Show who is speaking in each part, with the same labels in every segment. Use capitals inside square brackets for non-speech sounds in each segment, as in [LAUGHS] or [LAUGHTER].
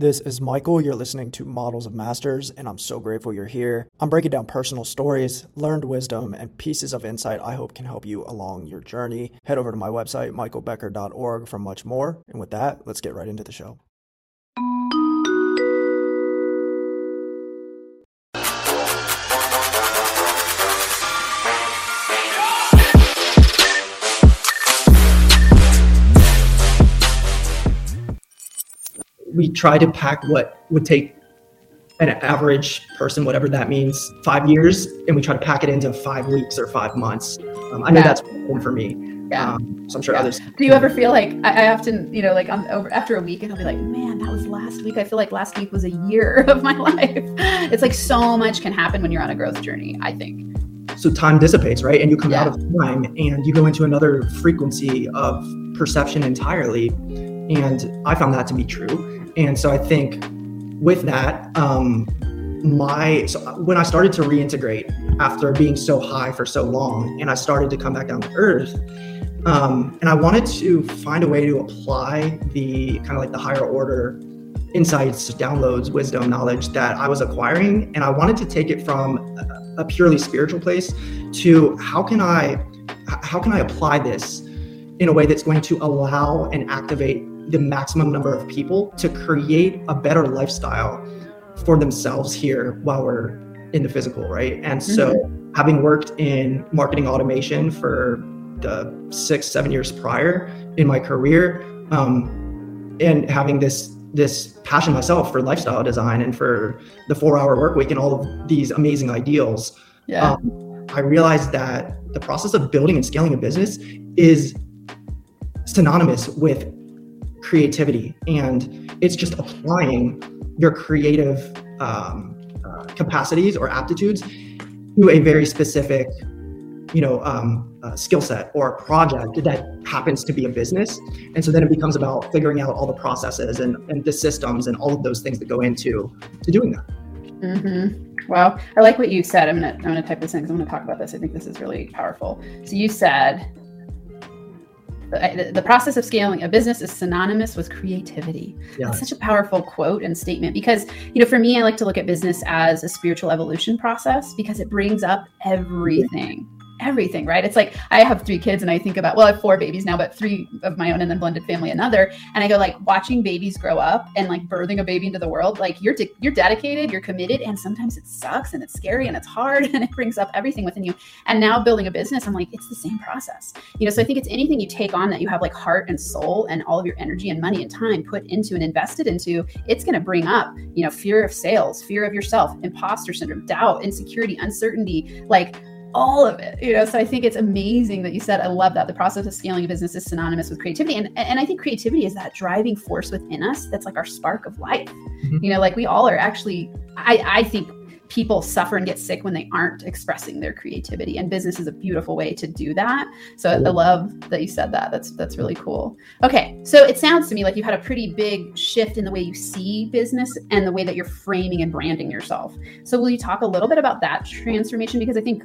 Speaker 1: This is Michael. You're listening to Models of Masters, and I'm so grateful you're here. I'm breaking down personal stories, learned wisdom, and pieces of insight I hope can help you along your journey. Head over to my website, michaelbecker.org, for much more. And with that, let's get right into the show.
Speaker 2: We try to pack what would take an average person, whatever that means, five years, and we try to pack it into five weeks or five months. Um, I know yeah. that's important for me.
Speaker 3: Yeah.
Speaker 2: Um, so I'm sure yeah. others.
Speaker 3: Do you ever feel like I, I often, you know, like I'm over after a week and I'll be like, man, that was last week. I feel like last week was a year [LAUGHS] of my [LAUGHS] life. It's like so much can happen when you're on a growth journey, I think.
Speaker 2: So time dissipates, right? And you come yeah. out of time and you go into another frequency of perception entirely. And I found that to be true. And so I think with that, um, my so when I started to reintegrate after being so high for so long, and I started to come back down to earth, um, and I wanted to find a way to apply the kind of like the higher order insights, downloads, wisdom, knowledge that I was acquiring, and I wanted to take it from a purely spiritual place to how can I how can I apply this in a way that's going to allow and activate the maximum number of people to create a better lifestyle for themselves here while we're in the physical, right? And so, mm-hmm. having worked in marketing automation for the six, seven years prior in my career, um, and having this this passion myself for lifestyle design and for the four hour work week and all of these amazing ideals,
Speaker 3: yeah. Um,
Speaker 2: I realized that the process of building and scaling a business is synonymous with creativity and it's just applying your creative um, uh, capacities or aptitudes to a very specific you know um, uh, skill set or project that happens to be a business and so then it becomes about figuring out all the processes and, and the systems and all of those things that go into to doing that
Speaker 3: mm-hmm. Well, I like what you said. I'm gonna I'm gonna type this in because I'm gonna talk about this. I think this is really powerful. So you said the, the, process of scaling a business is synonymous with creativity. Yeah. That's such a powerful quote and statement because, you know, for me, I like to look at business as a spiritual evolution process because it brings up everything everything, right? It's like I have three kids and I think about, well, I have four babies now, but three of my own and then blended family another. And I go like watching babies grow up and like birthing a baby into the world, like you're de- you're dedicated, you're committed, and sometimes it sucks and it's scary and it's hard [LAUGHS] and it brings up everything within you. And now building a business, I'm like, it's the same process. You know, so I think it's anything you take on that you have like heart and soul and all of your energy and money and time put into and invested into, it's gonna bring up, you know, fear of sales, fear of yourself, imposter syndrome, doubt, insecurity, uncertainty, like all of it you know? So i think it's amazing that you said i love that. The process of scaling a business is synonymous with creativity and and i think creativity is that driving force within us that's like our spark of life. Mm-hmm. you know like we all are actually i i think people suffer and get sick when they aren't expressing their creativity and business is a beautiful way to do that. So i love that you said that. That's that's really cool. Okay so it sounds to me like you had a pretty big shift in the way you see business and the way that you're framing and branding yourself. So will you talk a little bit about that transformation? Because i think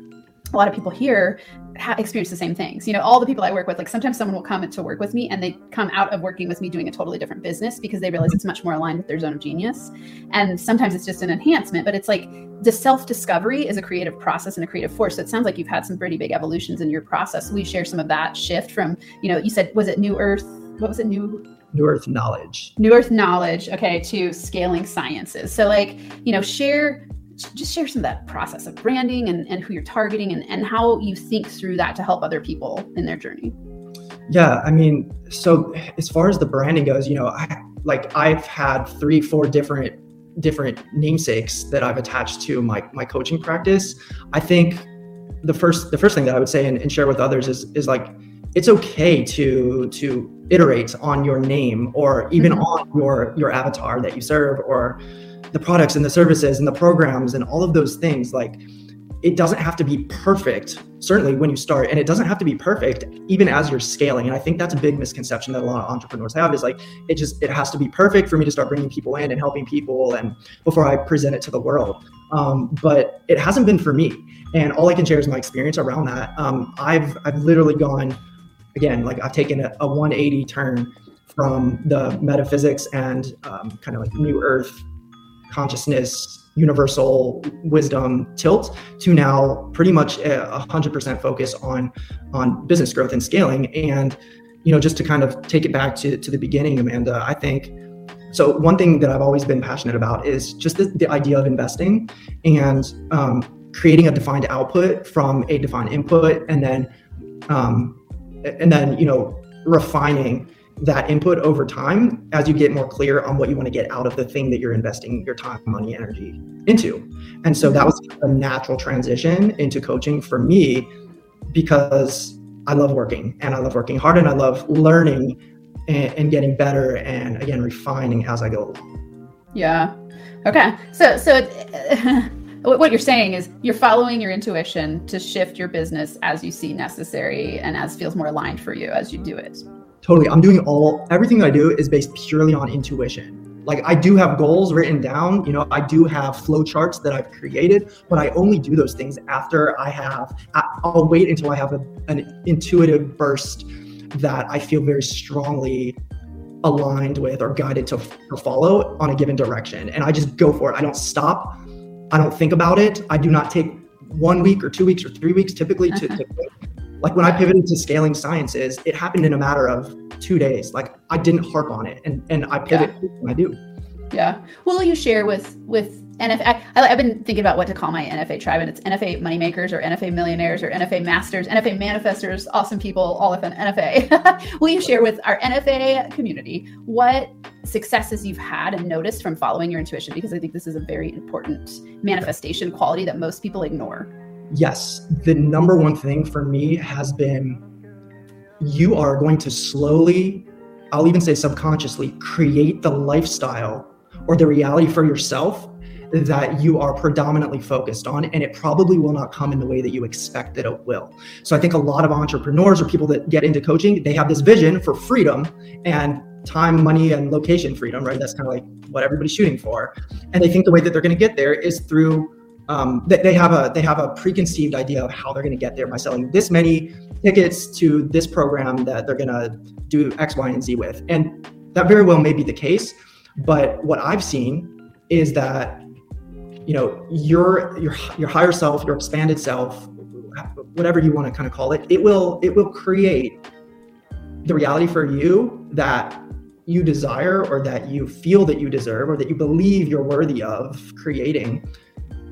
Speaker 3: a lot of people here ha- experience the same things. You know, all the people I work with, like sometimes someone will come to work with me and they come out of working with me doing a totally different business because they realize mm-hmm. it's much more aligned with their zone of genius. And sometimes it's just an enhancement, but it's like the self discovery is a creative process and a creative force. So it sounds like you've had some pretty big evolutions in your process. Will you share some of that shift from, you know, you said, was it New Earth? What was it? New
Speaker 2: New Earth knowledge.
Speaker 3: New Earth knowledge, okay, to scaling sciences. So, like, you know, share just share some of that process of branding and, and who you're targeting and, and how you think through that to help other people in their journey.
Speaker 2: Yeah, I mean, so as far as the branding goes, you know, I like I've had three, four different different namesakes that I've attached to my my coaching practice. I think the first the first thing that I would say and, and share with others is is like it's okay to to iterate on your name or even mm-hmm. on your your avatar that you serve or the products and the services and the programs and all of those things like it doesn't have to be perfect certainly when you start and it doesn't have to be perfect even as you're scaling. And i think that's a big misconception that a lot of entrepreneurs have is like it just it has to be perfect for me to start bringing people in and helping people and before i present it to the world. Um, but it hasn't been for me. And all i can share is my experience around that. Um, i've i've literally gone again like i've taken a, a 180 turn from the metaphysics and um, kind of like new earth consciousness universal wisdom tilt to now pretty much a hundred percent focus on on business growth and scaling. And you know just to kind of take it back to, to the beginning amanda i think so one thing that i've always been passionate about is just the, the idea of investing and um, creating a defined output from a defined input and then um, and then you know refining that input over time as you get more clear on what you want to get out of the thing that you're investing your time, money, energy into. And so that was a natural transition into coaching for me because I love working and I love working hard and I love learning and, and getting better and again refining as I go along.
Speaker 3: Yeah. Okay. So so [LAUGHS] what you're saying is you're following your intuition to shift your business as you see necessary and as feels more aligned for you as you do it.
Speaker 2: Totally. I'm doing all everything I do is based purely on intuition. Like I do have goals written down, you know, I do have flow charts that I've created, but I only do those things after I have I'll wait until I have a, an intuitive burst that I feel very strongly aligned with or guided to, to follow on a given direction. And I just go for it. I don't stop. I don't think about it. I do not take one week or two weeks or three weeks typically to, to like when I pivoted to scaling sciences, it happened in a matter of two days. Like I didn't harp on it, and and I pivot yeah. I do.
Speaker 3: Yeah. Will you share with with NFA? I, have been thinking about what to call my NFA tribe, and it's NFA moneymakers or NFA millionaires or NFA masters, NFA manifestors, awesome people, all of an NFA. [LAUGHS] Will you share with our NFA community what successes you've had and noticed from following your intuition? Because I think this is a very important manifestation quality that most people ignore
Speaker 2: yes, the number one thing for me has been you are going to slowly, I'll even say subconsciously, create the lifestyle or the reality for yourself that you are predominantly focused on and it probably will not come in the way that you expect that it will. So i think a lot of entrepreneurs or people that get into coaching they have this vision for freedom and time money and location freedom right? That's kind of like what everybody's shooting for. And they think the way that they're going to get there is through um, they, they have a they have a preconceived idea of how they're going to get there by selling this many tickets to this program that they're going to do X, Y, and Z with, and that very well may be the case. But what I've seen is that you know your your your higher self, your expanded self, whatever you want to kind of call it, it will it will create the reality for you that you desire or that you feel that you deserve or that you believe you're worthy of creating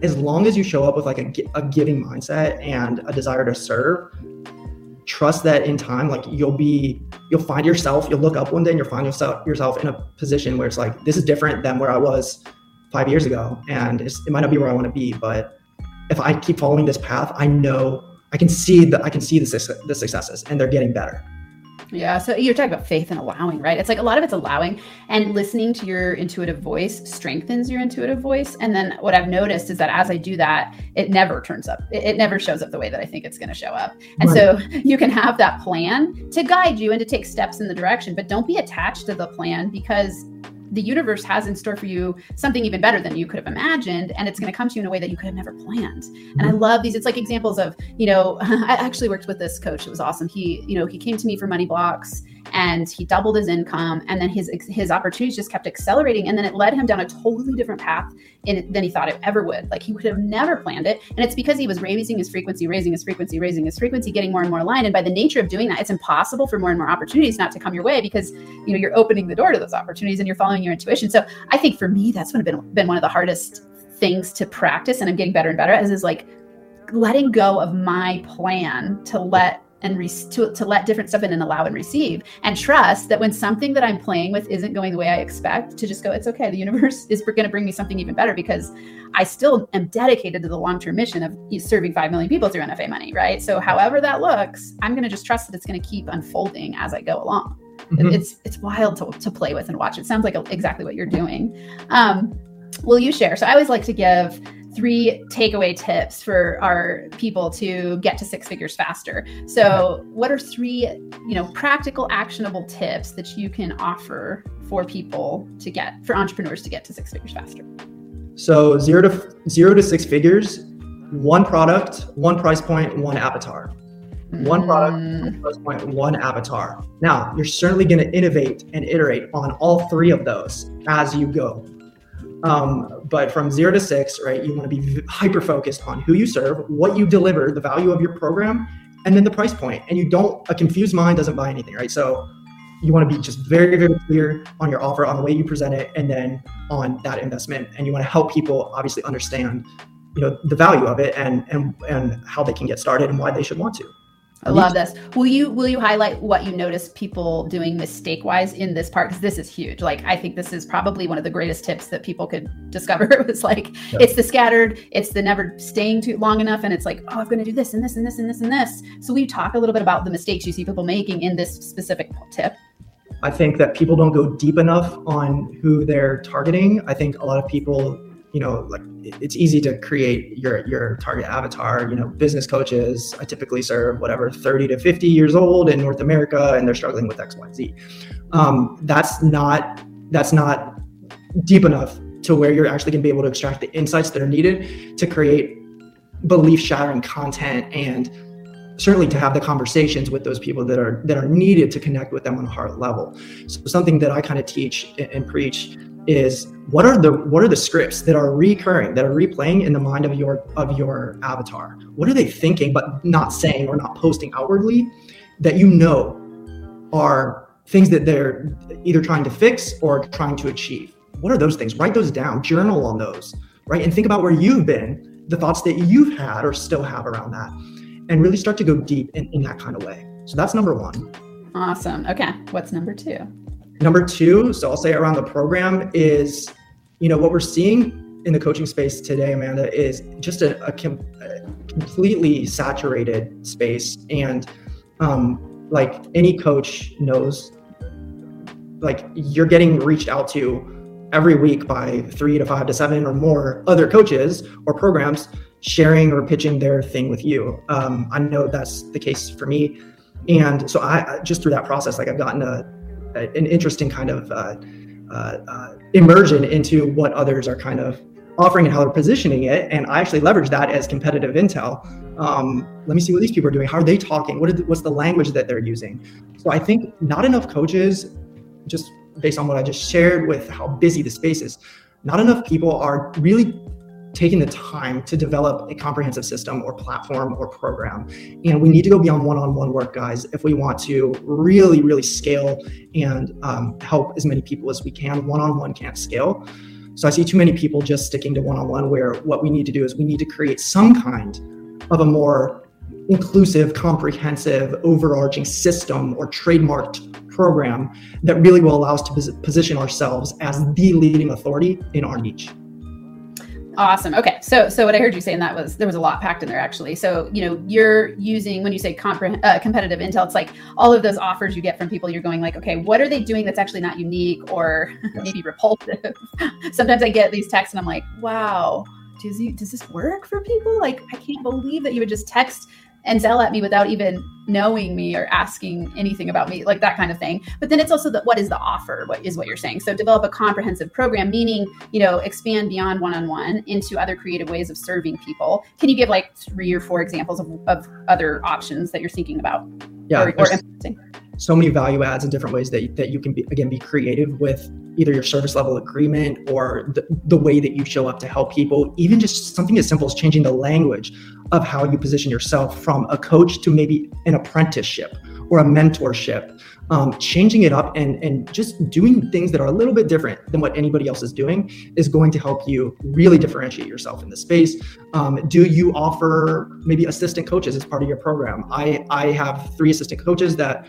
Speaker 2: as mm-hmm. long as you show up with like a, a giving mindset and a desire to serve trust that in time like you'll be you'll find yourself you'll look up one day and you'll find yourself yourself in a position where it's like this is different than where i was five years ago and it might not be where i want to be but if i keep following this path i know i can see that i can see the, the successes and they're getting better
Speaker 3: yeah. So you're talking about faith and allowing, right? It's like a lot of it's allowing and listening to your intuitive voice strengthens your intuitive voice. And then what I've noticed is that as I do that, it never turns up. It, it never shows up the way that I think it's going to show up. And right. so [LAUGHS] you can have that plan to guide you and to take steps in the direction, but don't be attached to the plan because the universe has in store for you something even better than you could have imagined and it's going to come to you in a way that you could have never planned and i mm-hmm. love these it's like examples of you know [LAUGHS] i actually worked with this coach it was awesome he you know he came to me for money blocks and he doubled his income and then his his opportunities just kept accelerating and then it led him down a totally different path in, than he thought it ever would like he would have never planned it and it's because he was raising his frequency raising his frequency raising his frequency getting more and more aligned and by the nature of doing that it's impossible for more and more opportunities not to come your way because you know you're opening the door to those opportunities and you're following your intuition. So i think for me that's been been one of the hardest things to practice and i'm getting better and better as is like letting go of my plan to let and re- to, to let different stuff in and allow and receive and trust that when something that i'm playing with isn't going the way i expect to just go it's okay the universe [LAUGHS] is going to bring me something even better because i still am dedicated to the long-term mission of serving 5 million people through nfa money right? So however that looks i'm going to just trust that it's going to keep unfolding as i go along mm-hmm. it's it's wild to, to play with and watch it sounds like exactly what you're doing um, will you share so i always like to give three takeaway tips for our people to get to six figures faster. So, what are three, you know, practical actionable tips that you can offer for people to get for entrepreneurs to get to six figures faster?
Speaker 2: So, 0 to 0 to 6 figures, one product, one price point, one avatar. One product, mm. point, one avatar. Now, you're certainly going to innovate and iterate on all three of those as you go. Um, but from zero to six, right, you want to be hyper focused on who you serve, what you deliver, the value of your program, and then the price point. And you don't, a confused mind doesn't buy anything, right? So you want to be just very, very clear on your offer, on the way you present it, and then on that investment. And you want to help people obviously understand, you know, the value of it and and and how they can get started and why they should want to.
Speaker 3: I love this. Will you will you highlight what you notice people doing mistake wise in this part? Because this is huge. Like I think this is probably one of the greatest tips that people could [LAUGHS] discover. it was like yeah. it's the scattered, it's the never staying too long enough, and it's like oh I'm going to do this and this and this and this and this. So will you talk a little bit about the mistakes you see people making in this specific tip?
Speaker 2: I think that people don't go deep enough on who they're targeting. I think a lot of people you know like it's easy to create your your target avatar you know business coaches i typically serve whatever 30 to 50 years old in north america and they're struggling with xyz um, that's not that's not deep enough to where you're actually going to be able to extract the insights that are needed to create belief shattering content and certainly to have the conversations with those people that are that are needed to connect with them on a heart level. So something that i kind of teach and preach is what are the what are the scripts that are recurring that are replaying in the mind of your of your avatar? What are they thinking but not saying or not posting outwardly that you know are things that they're either trying to fix or trying to achieve? What are those things? Write those down. Journal on those right? And think about where you've been the thoughts that you've had or still have around that and really start to go deep in, in that kind of way. So that's number one.
Speaker 3: Awesome. Okay. What's number two
Speaker 2: Number two, so I'll say around the program is, you know, what we're seeing in the coaching space today, Amanda, is just a, a, com- a completely saturated space. And um, like any coach knows, like you're getting reached out to every week by three to five to seven or more other coaches or programs sharing or pitching their thing with you. Um, I know that's the case for me. And so I just through that process, like I've gotten a an interesting kind of uh, uh, uh, immersion into what others are kind of offering and how they're positioning it. And I actually leverage that as competitive intel. Um, let me see what these people are doing. How are they talking? What the, what's the language that they're using? So I think not enough coaches, just based on what I just shared with how busy the space is, not enough people are really taking the time to develop a comprehensive system or platform or program. And we need to go beyond one on one work, guys, if we want to really, really scale and um, help as many people as we can. One on one can't scale. So I see too many people just sticking to one on one, where what we need to do is we need to create some kind of a more inclusive, comprehensive, overarching system or trademarked program that really will allow us to position ourselves as the leading authority in our niche.
Speaker 3: Awesome. Okay. So, so what I heard you saying that was there was a lot packed in there actually. So, you know, you're using when you say compre- uh, competitive intel, it's like all of those offers you get from people. You're going like, okay, what are they doing that's actually not unique or [LAUGHS] maybe repulsive? [LAUGHS] Sometimes I get these texts and I'm like, wow, does you, does this work for people? Like, I can't believe that you would just text and sell at me without even knowing me or asking anything about me, like that kind of thing. But then it's also that what is the offer? What is what you're saying? So develop a comprehensive program, meaning you know expand beyond one-on-one into other creative ways of serving people. Can you give like three or four examples of, of other options that you're thinking about?
Speaker 2: Yeah, or, or so many value adds and different ways that, that you can be again be creative with either your service level agreement or the, the way that you show up to help people even just something as simple as changing the language of how you position yourself from a coach to maybe an apprenticeship or a mentorship. Um, changing it up and, and just doing things that are a little bit different than what anybody else is doing is going to help you really differentiate yourself in the space. Um, do you offer maybe assistant coaches as part of your program? I, I have three assistant coaches that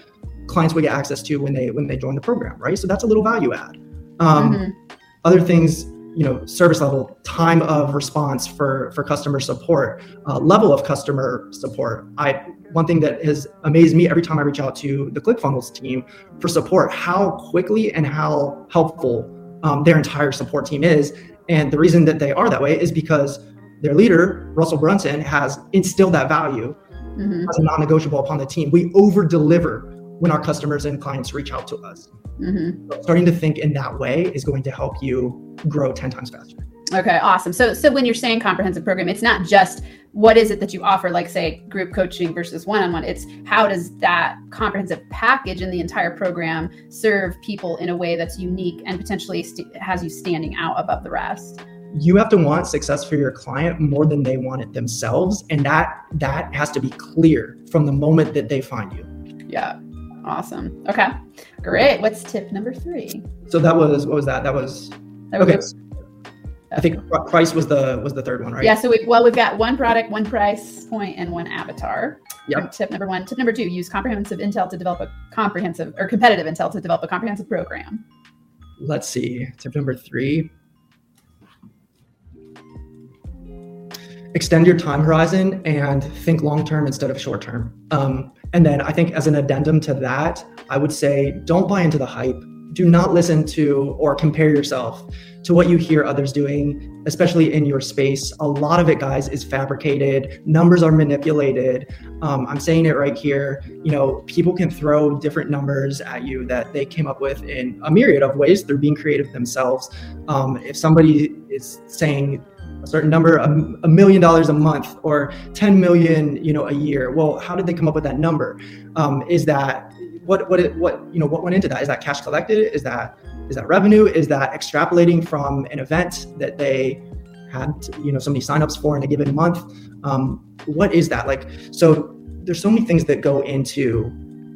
Speaker 2: clients would get access to when they when they join the program, right? So that's a little value add. Um, mm-hmm. Other things you know service level time of response for for customer support uh, level of customer support. I one thing that has amazed me every time i reach out to the clickfunnels team for support how quickly and how helpful um, their entire support team is. And the reason that they are that way is because their leader russell brunson has instilled that value mm-hmm. as a non-negotiable upon the team. We over deliver when our customers and clients reach out to us. Mm-hmm. So starting to think in that way is going to help you grow 10 times faster.
Speaker 3: Okay, awesome. So so when you're saying comprehensive program, it's not just what is it that you offer like say group coaching versus one-on-one. It's how does that comprehensive package in the entire program serve people in a way that's unique and potentially st- has you standing out above the rest?
Speaker 2: You have to want success for your client more than they want it themselves and that that has to be clear from the moment that they find you.
Speaker 3: Yeah. Awesome. Okay. Great. What's tip number 3?
Speaker 2: So that was what was that? That was Okay. I think price was the was the third one, right?
Speaker 3: Yeah. So we well we've got one product, one price point, and one avatar.
Speaker 2: Yep.
Speaker 3: Tip number one. Tip number two: use comprehensive intel to develop a comprehensive or competitive intel to develop a comprehensive program.
Speaker 2: Let's see. Tip number three: extend your time horizon and think long term instead of short term. Um, and then I think as an addendum to that, I would say don't buy into the hype do not listen to or compare yourself to what you hear others doing, especially in your space. A lot of it, guys, is fabricated. Numbers are manipulated. Um, I'm saying it right here. You know, people can throw different numbers at you that they came up with in a myriad of ways through being creative themselves. Um, if somebody is saying a certain number, a, million dollars a month or 10 million, you know, a year. Well, how did they come up with that number? Um, is that what what it, what you know what went into that? Is that cash collected? Is that is that revenue? Is that extrapolating from an event that they had you know so many signups for in a given month? Um, what is that like? So there's so many things that go into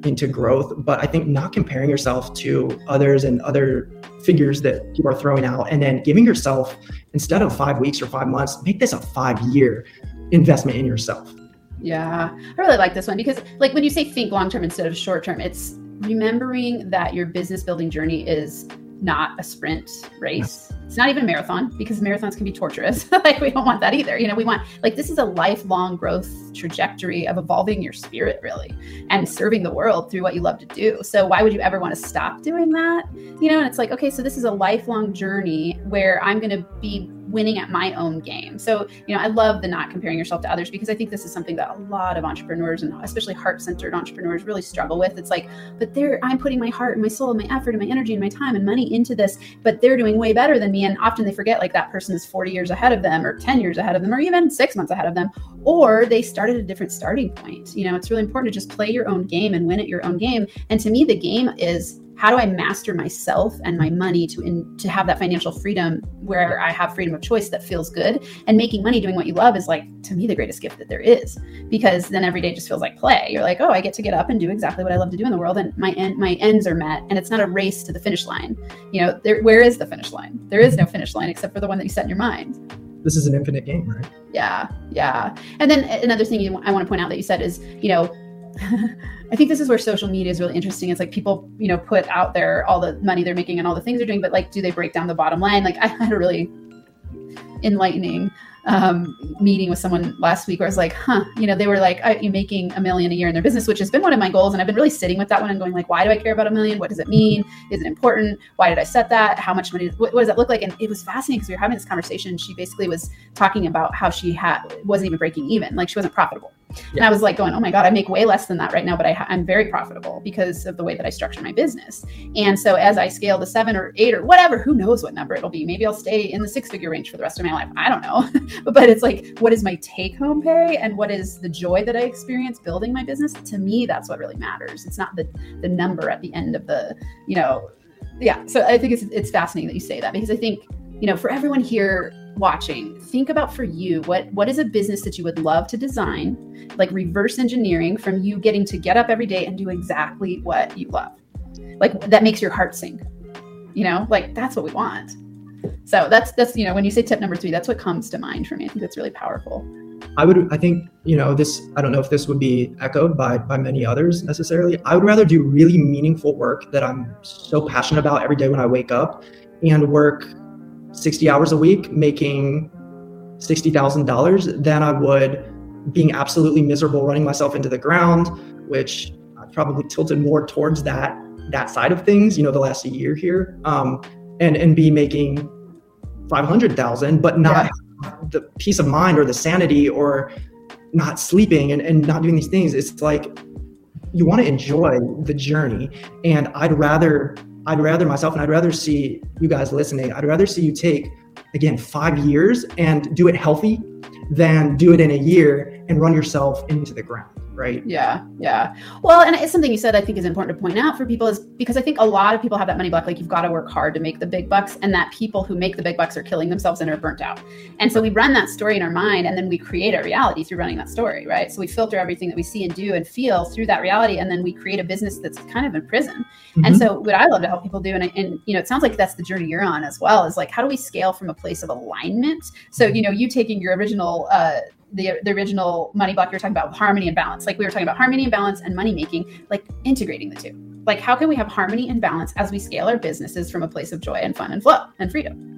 Speaker 2: into growth, but I think not comparing yourself to others and other figures that people are throwing out, and then giving yourself instead of five weeks or five months, make this a five year investment in yourself.
Speaker 3: Yeah, I really like this one because, like, when you say think long term instead of short term, it's remembering that your business building journey is not a sprint race. It's not even a marathon because marathons can be torturous. [LAUGHS] like we don't want that either. You know, we want like this is a lifelong growth trajectory of evolving your spirit really and serving the world through what you love to do. So why would you ever want to stop doing that? You know, and it's like, okay, so this is a lifelong journey where I'm going to be winning at my own game. So, you know, I love the not comparing yourself to others because I think this is something that a lot of entrepreneurs and especially heart-centered entrepreneurs really struggle with. It's like, but they're I'm putting my heart and my soul and my effort and my energy and my time and money into this, but they're doing way better than me. And often they forget like that person is 40 years ahead of them or 10 years ahead of them or even six months ahead of them, or they started a different starting point. You know, it's really important to just play your own game and win at your own game. And to me, the game is how do I master myself and my money to in, to have that financial freedom where I have freedom of choice that feels good and making money doing what you love is like to me the greatest gift that there is because then every day just feels like play. You're like, oh, I get to get up and do exactly what I love to do in the world, and my end my ends are met, and it's not a race to the finish line. You know, there where is the finish line? There is no finish line except for the one that you set in your mind
Speaker 2: this is an infinite game, right?
Speaker 3: Yeah, yeah. And then another thing you, I want to point out that you said is, you know, [LAUGHS] I think this is where social media is really interesting. It's like people, you know, put out there all the money they're making and all the things they're doing, but like, do they break down the bottom line? Like, [LAUGHS] I had a really enlightening um, meeting with someone last week where I was like, huh, you know, they were like, are you making a million a year in their business, which has been one of my goals. And I've been really sitting with that one and going like, why do I care about a million? What does it mean? Is it important? Why did I set that? How much money, what, what does that look like? And it was fascinating because we were having this conversation. She basically was talking about how she had, wasn't even breaking even. Like she wasn't profitable. Yeah. And I was like going, oh my God, I make way less than that right now, but I, I'm very profitable because of the way that I structure my business. And so as I scale to seven or eight or whatever, who knows what number it'll be? Maybe I'll stay in the six figure range for the rest of my life. I don't know. [LAUGHS] but it's like, what is my take home pay and what is the joy that I experience building my business? To me, that's what really matters. It's not the, the number at the end of the, you know, yeah. So I think it's, it's fascinating that you say that because I think, you know, for everyone here, watching think about for you what what is a business that you would love to design like reverse engineering from you getting to get up every day and do exactly what you love. Like that makes your heart sing you know? Like that's what we want. So that's that's you know when you say tip number three that's what comes to mind for me. I think that's really powerful.
Speaker 2: I would i think you know this i don't know if this would be echoed by by many others necessarily. I would rather do really meaningful work that i'm so passionate about every day when i wake up and work 60 hours a week making $60,000 than I would being absolutely miserable running myself into the ground, which I probably tilted more towards that that side of things, you know, the last year here. Um, and and be making 500,000 but not yeah. the peace of mind or the sanity or not sleeping and, and not doing these things. It's like you want to enjoy the journey and I'd rather I'd rather myself and I'd rather see you guys listening. I'd rather see you take again, five years and do it healthy than do it in a year and run yourself into the ground right?
Speaker 3: Yeah, yeah. Well, and it's something you said I think is important to point out for people is because I think a lot of people have that money block. Like you've got to work hard to make the big bucks, and that people who make the big bucks are killing themselves and are burnt out. And so we run that story in our mind, and then we create a reality through running that story, right? So we filter everything that we see and do and feel through that reality, and then we create a business that's kind of in prison. Mm-hmm. And so what I love to help people do, and, and you know, it sounds like that's the journey you're on as well, is like how do we scale from a place of alignment? So you know, you taking your original uh, the, the original money block you're talking about harmony and balance. Like we were talking about harmony and balance and money making like integrating the two. Like how can we have harmony and balance as we scale our businesses from a place of joy and fun and flow and freedom?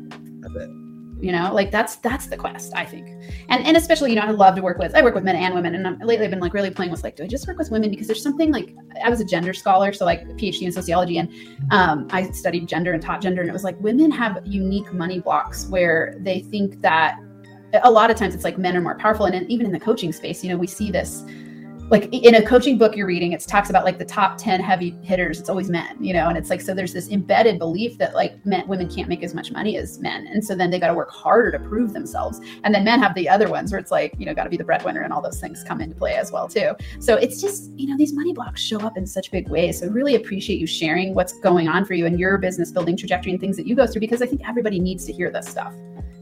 Speaker 3: You know like that's that's the quest i think. And and especially you know i love to work with i work with men and women and I'm, lately i've been like really playing with like do i just work with women? Because there's something like i was a gender scholar so like phd in sociology and um, i studied gender and taught gender and it was like women have unique money blocks where they think that a lot of times it's like men are more powerful and even in the coaching space you know we see this like in a coaching book you're reading it talks about like the top 10 heavy hitters. It's always men you know and it's like so there's this embedded belief that like men women can't make as much money as men. And so then they got to work harder to prove themselves. And then men have the other ones where it's like you know got to be the breadwinner and all those things come into play as well too. So it's just you know these money blocks show up in such big ways. So really appreciate you sharing what's going on for you and your business building trajectory and things that you go through because i think everybody needs to hear this stuff.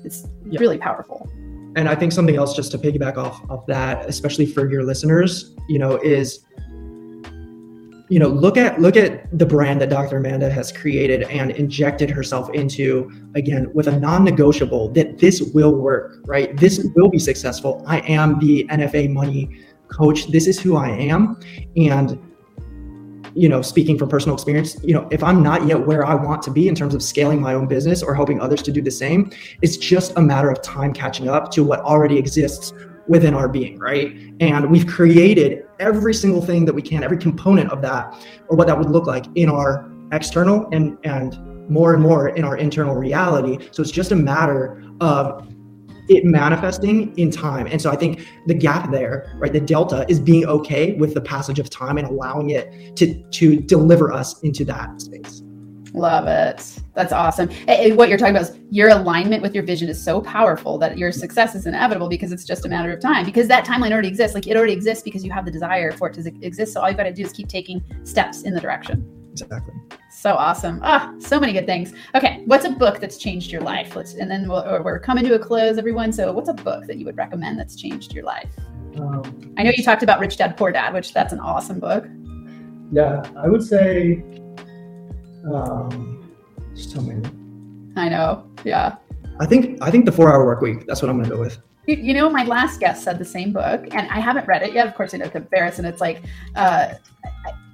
Speaker 3: It's yep. really powerful
Speaker 2: and I think something else just to piggyback off of that, especially for your listeners, you know, is you know, look at look at the brand that Dr. Amanda has created and injected herself into again with a non-negotiable that this will work, right? This will be successful. I am the NFA money coach. This is who I am. And you know, speaking from personal experience, you know, if I'm not yet where I want to be in terms of scaling my own business or helping others to do the same, it's just a matter of time catching up to what already exists within our being, right? And we've created every single thing that we can, every component of that, or what that would look like in our external and and more and more in our internal reality. So it's just a matter of it manifesting in time. And so I think the gap there, right, the delta is being okay with the passage of time and allowing it to to deliver us into that space.
Speaker 3: Love it. That's awesome. And what you're talking about is your alignment with your vision is so powerful that your success is inevitable because it's just a matter of time. Because that timeline already exists. Like it already exists because you have the desire for it to exist. So all you got to do is keep taking steps in the direction.
Speaker 2: Exactly.
Speaker 3: So awesome. Ah, so many good things. Okay, what's a book that's changed your life? Let's and then we we are coming to a close, everyone. So what's a book that you would recommend that's changed your life? Um, I know you talked about Rich Dad Poor Dad, which that's an awesome book.
Speaker 2: Yeah, I would say um, so many.
Speaker 3: I know. Yeah.
Speaker 2: I think I think the four hour work week. That's what I'm gonna go with.
Speaker 3: You, you know, my last guest said the same book, and I haven't read it yet. Of course, I know comparison. It's like uh,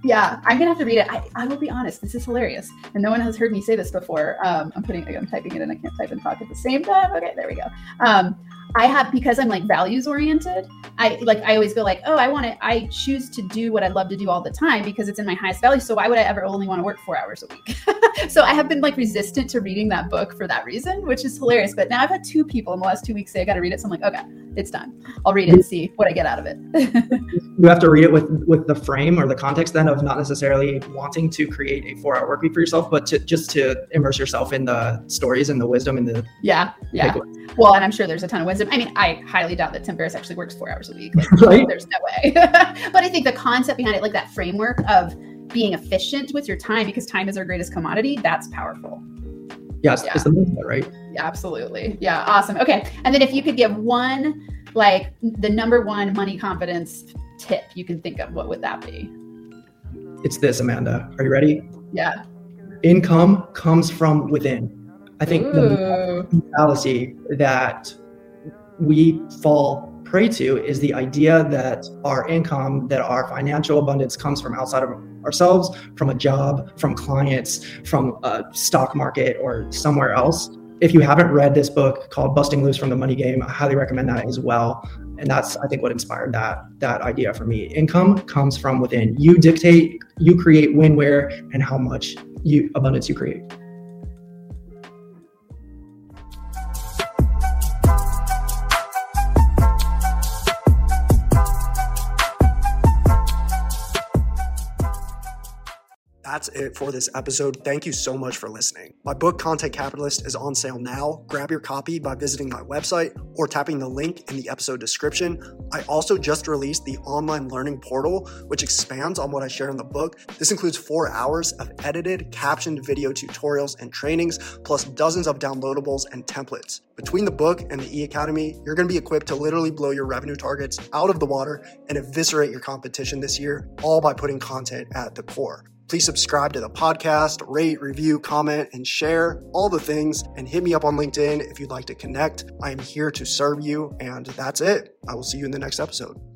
Speaker 3: yeah, I'm gonna have to read it. I, I will be honest, this is hilarious, and no one has heard me say this before. Um, I'm putting, I'm typing it, and I can't type and talk at the same time. Okay, there we go. Um, I have because I'm like values oriented. I like I always go like, oh, I want to. I choose to do what I love to do all the time because it's in my highest value. So why would I ever only want to work four hours a week? [LAUGHS] so I have been like resistant to reading that book for that reason, which is hilarious. But now I've had two people in the last two weeks say I got to read it. So I'm like, okay, it's done. I'll read it and see what I get out of it. [LAUGHS]
Speaker 2: you have to read it with with the frame or the context then of not necessarily wanting to create a four hour work week for yourself, but to just to immerse yourself in the stories and the wisdom and the
Speaker 3: yeah yeah. Well, and I'm sure there's a ton of wisdom. I mean, I highly doubt that Tim Ferriss actually works four hours a week. Like, [LAUGHS] right? There's no way. [LAUGHS] but I think the concept behind it, like that framework of being efficient with your time, because time is our greatest commodity, that's powerful.
Speaker 2: Yes, yeah. it's the mindset, right?
Speaker 3: Absolutely. Yeah, awesome. Okay, and then if you could give one, like the number one money confidence tip you can think of, what would that be?
Speaker 2: It's this, Amanda. Are you ready?
Speaker 3: Yeah.
Speaker 2: Income comes from within. I think Ooh. the fallacy that we fall prey to is the idea that our income, that our financial abundance comes from outside of ourselves, from a job, from clients, from a stock market, or somewhere else. If you haven't read this book called Busting Loose from the Money Game, I highly recommend that as well. And that's, I think, what inspired that that idea for me. Income comes from within. You dictate, you create when, where, and how much you abundance you create. That's it for this episode. Thank you so much for listening. My book, Content Capitalist, is on sale now. Grab your copy by visiting my website or tapping the link in the episode description. I also just released the online learning portal, which expands on what I share in the book. This includes four hours of edited, captioned video tutorials and trainings, plus dozens of downloadables and templates. Between the book and the e Academy, you're going to be equipped to literally blow your revenue targets out of the water and eviscerate your competition this year, all by putting content at the core. Please subscribe to the podcast, rate, review, comment, and share all the things. And hit me up on LinkedIn if you'd like to connect. I am here to serve you. And that's it. I will see you in the next episode.